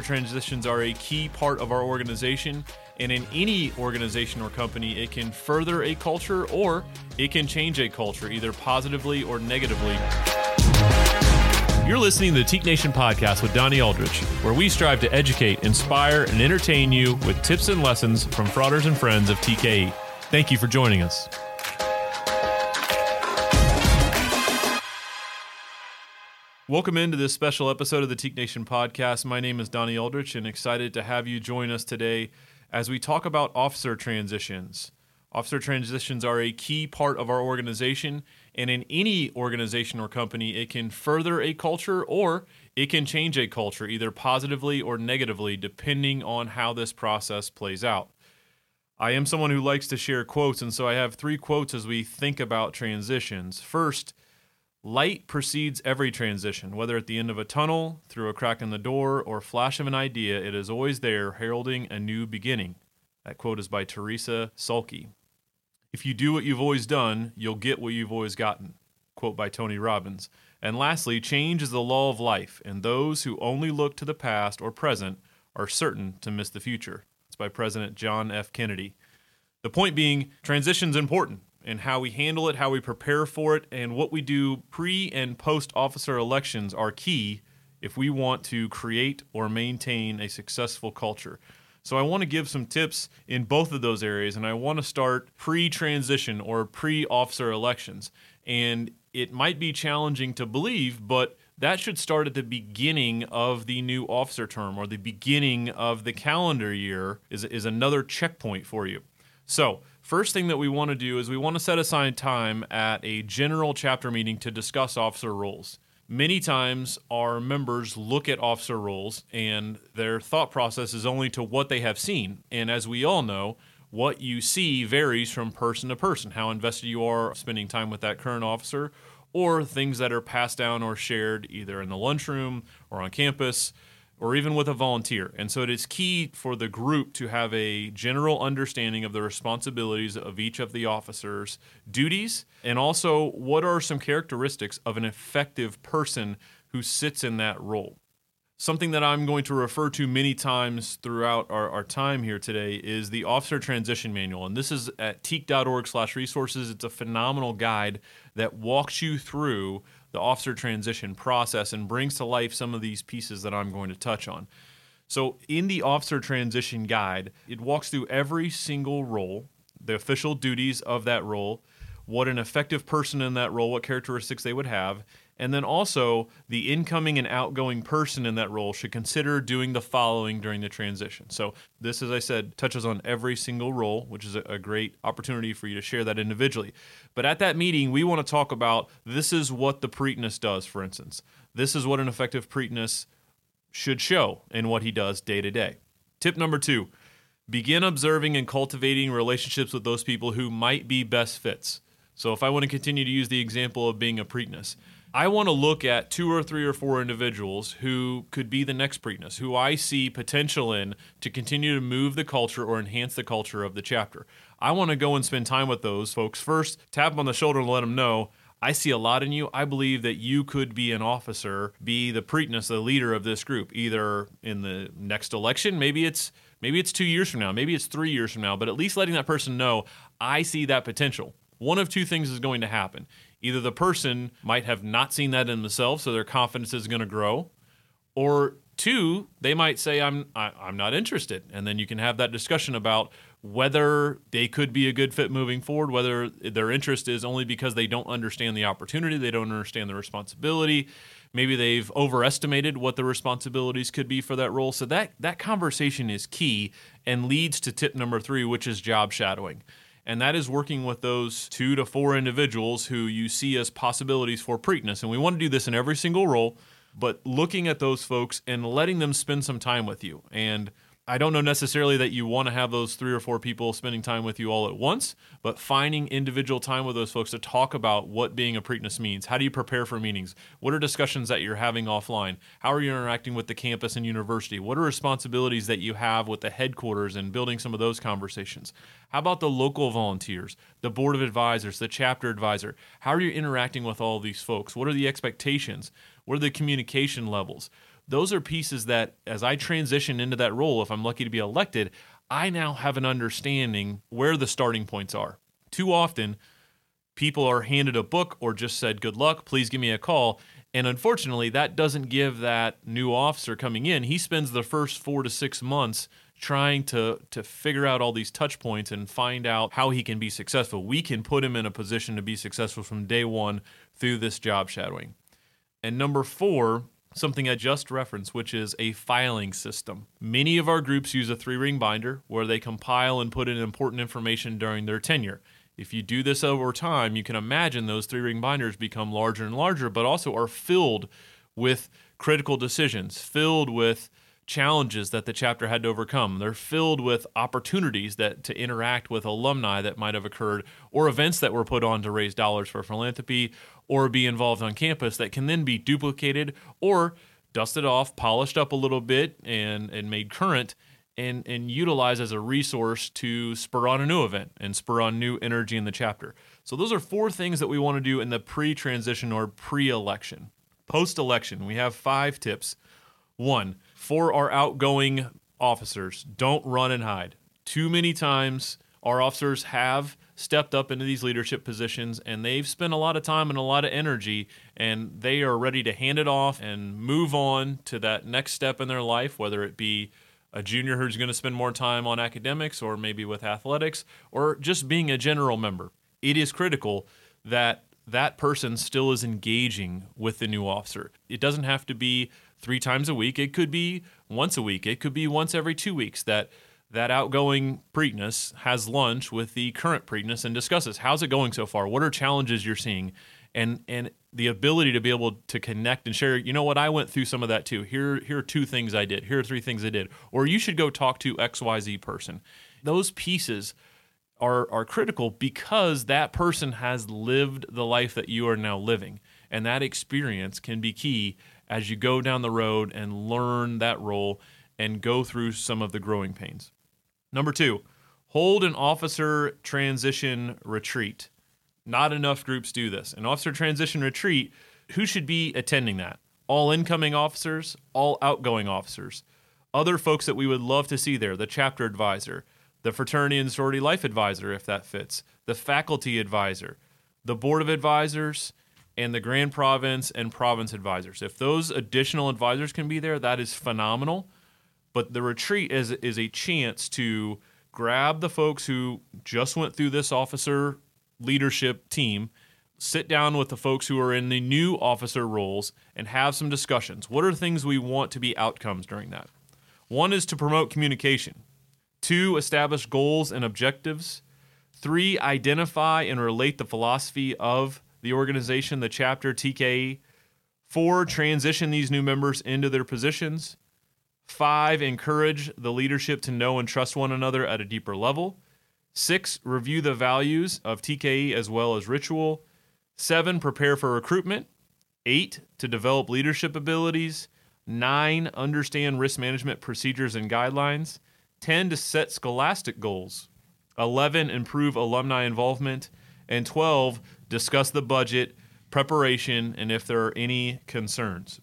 transitions are a key part of our organization. And in any organization or company, it can further a culture or it can change a culture, either positively or negatively. You're listening to the Teke Nation podcast with Donnie Aldrich, where we strive to educate, inspire, and entertain you with tips and lessons from fraters and friends of TKE. Thank you for joining us. Welcome into this special episode of the Teke Nation podcast. My name is Donnie Aldrich and excited to have you join us today as we talk about officer transitions. Officer transitions are a key part of our organization, and in any organization or company, it can further a culture or it can change a culture, either positively or negatively, depending on how this process plays out. I am someone who likes to share quotes, and so I have three quotes as we think about transitions. First, Light precedes every transition, whether at the end of a tunnel, through a crack in the door, or flash of an idea, it is always there, heralding a new beginning. That quote is by Teresa Tsalaky. If you do what you've always done, you'll get what you've always gotten. Quote by Tony Robbins. And lastly, change is the law of life, and those who only look to the past or present are certain to miss the future. It's by President John F. Kennedy. The point being, transition's important and how we handle it, how we prepare for it, and what we do pre and post officer elections are key if we want to create or maintain a successful culture. So I want to give some tips in both of those areas, and I want to start pre transition or pre officer elections. And it might be challenging to believe, but that should start at the beginning of the new officer term or the beginning of the calendar year is, is another checkpoint for you. So First thing that we want to do is we want to set aside time at a general chapter meeting to discuss officer roles. Many times, our members look at officer roles and their thought process is only to what they have seen. And as we all know, what you see varies from person to person, how invested you are spending time with that current officer, or things that are passed down or shared either in the lunchroom or on campus or even with a volunteer. And so it is key for the group to have a general understanding of the responsibilities of each of the officers' duties and also what are some characteristics of an effective person who sits in that role. Something that I'm going to refer to many times throughout our, our time here today is the Officer Transition Manual. And this is at teke.org slash resources. It's a phenomenal guide that walks you through the officer transition process and brings to life some of these pieces that I'm going to touch on. So, in the officer transition guide, it walks through every single role, the official duties of that role, what an effective person in that role, what characteristics they would have, and then also, the incoming and outgoing person in that role should consider doing the following during the transition. So, this, as I said, touches on every single role, which is a, great opportunity for you to share that individually. But at that meeting, we want to talk about this is what the Prytanis does, for instance. This is what an effective Prytanis should show in what he does day to day. Tip number two begin observing and cultivating relationships with those people who might be best fits. So, if I want to continue to use the example of being a Prytanis, I want to look at two or three or four individuals who could be the next Prytanis, who I see potential in to continue to move the culture or enhance the culture of the chapter. I want to go and spend time with those folks first, tap them on the shoulder and let them know I see a lot in you. I believe that you could be an officer, be the Prytanis, the leader of this group, either in the next election, maybe it's maybe it's 2 years from now, maybe it's 3 years from now, but at least letting that person know I see that potential. One of two things is going to happen either the person might have not seen that in themselves, so their confidence is going to grow, or two, they might say, "I'm I, am i am not interested," and then you can have that discussion about whether they could be a good fit moving forward, whether their interest is only because they don't understand the opportunity, they don't understand the responsibility. Maybe they've overestimated what the responsibilities could be for that role. So that that conversation is key and leads to tip number 3, which is job shadowing and that is working with those two to four individuals who you see as possibilities for Prytanis. And we want to do this in every single role, but looking at those folks and letting them spend some time with you. And I don't know necessarily that you want to have those three or four people spending time with you all at once, but finding individual time with those folks to talk about what being a Prytanis means. How do you prepare for meetings? What are discussions that you're having offline? How are you interacting with the campus and university? What are responsibilities that you have with the headquarters and building some of those conversations? How about the local volunteers, the board of advisors, the chapter advisor? How are you interacting with all these folks? What are the expectations? What are the communication levels? Those are pieces that as I transition into that role, if I'm lucky to be elected, I now have an understanding where the starting points are. Too often, people are handed a book or just said, Good luck, please give me a call. And unfortunately, that doesn't give that new officer coming in. He spends the first four to six months trying to to figure out all these touch points and find out how he can be successful. We can put him in a position to be successful from day one through this job shadowing. And number four, something I just referenced, which is a filing system. Many of our groups use a three ring binder where they compile and put in important information during their tenure. If you do this over time, you can imagine those three ring binders become larger and larger, but also are filled with critical decisions, filled with challenges that the chapter had to overcome. They're filled with opportunities that to interact with alumni that might have occurred or events that were put on to raise dollars for philanthropy or be involved on campus that can then be duplicated or dusted off, polished up a little bit and and made current and and utilized as a resource to spur on a new event and spur on new energy in the chapter. So those are four things that we want to do in the pre-transition or pre-election. Post-election, we have five tips. One, for our outgoing officers, don't run and hide. Too many times our officers have stepped up into these leadership positions and they've spent a lot of time and a lot of energy and they are ready to hand it off and move on to that next step in their life, whether it be a junior who's going to spend more time on academics or maybe with athletics or just being a general member. It is critical that that person still is engaging with the new officer. It doesn't have to be three times a week. It could be once a week. It could be once every two weeks that that outgoing Prytanis has lunch with the current Prytanis and discusses how's it going so far? What are challenges you're seeing? And and the ability to be able to connect and share, you know what, I went through some of that too. Here, here are two things I did. Here are three things I did. Or you should go talk to XYZ person. Those pieces are are critical because that person has lived the life that you are now living. And that experience can be key as you go down the road and learn that role and go through some of the growing pains. Number two, hold an officer transition retreat. Not enough groups do this. An officer transition retreat, who should be attending that? All incoming officers, all outgoing officers, other folks that we would love to see there, the chapter advisor, the fraternity and sorority life advisor, if that fits, the faculty advisor, the board of advisors, and the Grand Province and Province advisors. If those additional advisors can be there, that is phenomenal. But the retreat is is a chance to grab the folks who just went through this officer leadership team, sit down with the folks who are in the new officer roles and have some discussions. What are things we want to be outcomes during that? One is to promote communication. Two, establish goals and objectives. Three, identify and relate the philosophy of the organization, the chapter, TKE. Four, transition these new members into their positions. Five, encourage the leadership to know and trust one another at a deeper level. Six, review the values of TKE as well as ritual. Seven, prepare for recruitment. Eight, to develop leadership abilities. Nine, understand risk management procedures and guidelines. 10, to set scholastic goals. 11, improve alumni involvement. And 12, discuss the budget, preparation, and if there are any concerns.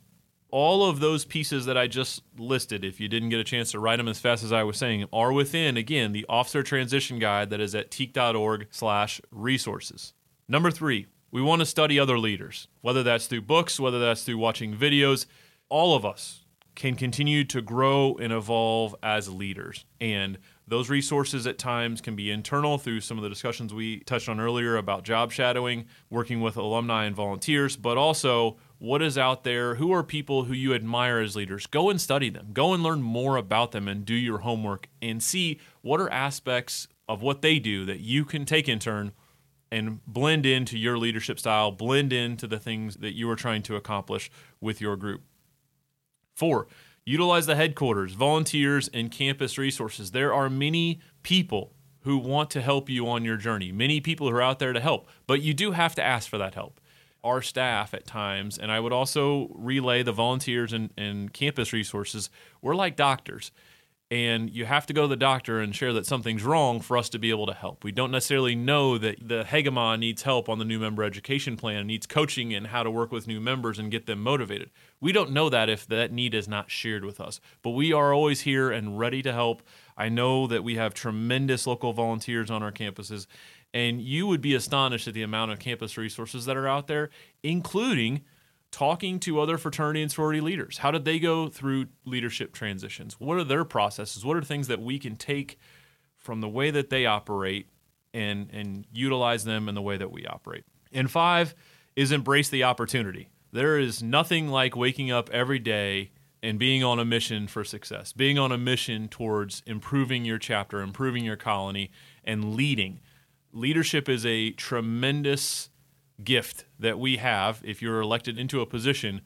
All of those pieces that I just listed, if you didn't get a chance to write them as fast as I was saying, are within, again, the officer transition guide that is at teke.org slash resources. Number three, we want to study other leaders, whether that's through books, whether that's through watching videos. All of us can continue to grow and evolve as leaders. And those resources at times can be internal through some of the discussions we touched on earlier about job shadowing, working with alumni and volunteers, but also what is out there, who are people who you admire as leaders. Go and study them, go and learn more about them and do your homework and see what are aspects of what they do that you can take in turn and blend into your leadership style, blend into the things that you are trying to accomplish with your group. Four, Utilize the headquarters, volunteers, and campus resources. There are many people who want to help you on your journey, many people who are out there to help, but you do have to ask for that help. Our staff at times, and I would also relay the volunteers and, and campus resources, we're like doctors. And you have to go to the doctor and share that something's wrong for us to be able to help. We don't necessarily know that the hegemon needs help on the new member education plan, needs coaching in how to work with new members and get them motivated. We don't know that if that need is not shared with us, but we are always here and ready to help. I know that we have tremendous local volunteers on our campuses, and you would be astonished at the amount of campus resources that are out there, including talking to other fraternity and sorority leaders. How did they go through leadership transitions? What are their processes? What are things that we can take from the way that they operate and and utilize them in the way that we operate? And five is embrace the opportunity. There is nothing like waking up every day and being on a mission for success, being on a mission towards improving your chapter, improving your colony, and leading. Leadership is a tremendous gift that we have if you're elected into a position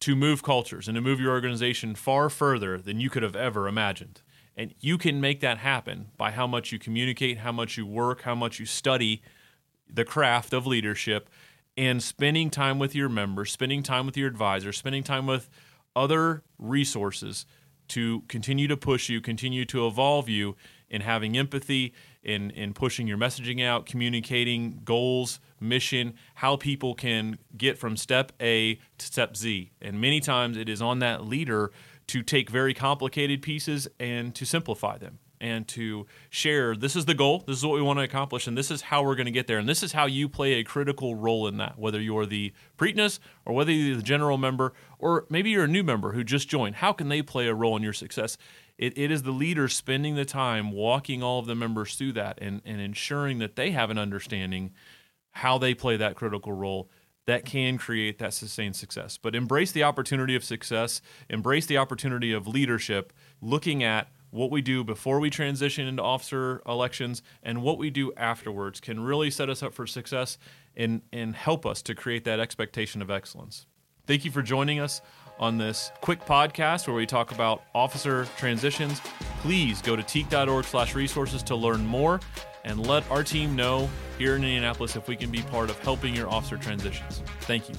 to move cultures and to move your organization far further than you could have ever imagined. And you can make that happen by how much you communicate, how much you work, how much you study the craft of leadership, and spending time with your members, spending time with your advisors, spending time with other resources to continue to push you, continue to evolve you in having empathy, in, in pushing your messaging out, communicating goals, mission, how people can get from step A to step Z. And many times it is on that leader to take very complicated pieces and to simplify them and to share this is the goal, this is what we want to accomplish, and this is how we're going to get there. And this is how you play a critical role in that, whether you're the Prytanis or whether you're the general member, or maybe you're a new member who just joined. How can they play a role in your success? It, it is the leader spending the time walking all of the members through that and, and ensuring that they have an understanding how they play that critical role that can create that sustained success. But embrace the opportunity of success, embrace the opportunity of leadership, looking at what we do before we transition into officer elections and what we do afterwards can really set us up for success and, and help us to create that expectation of excellence. Thank you for joining us on this quick podcast where we talk about officer transitions. Please go to teke.org slash resources to learn more and let our team know here in Indianapolis if we can be part of helping your officer transitions. Thank you.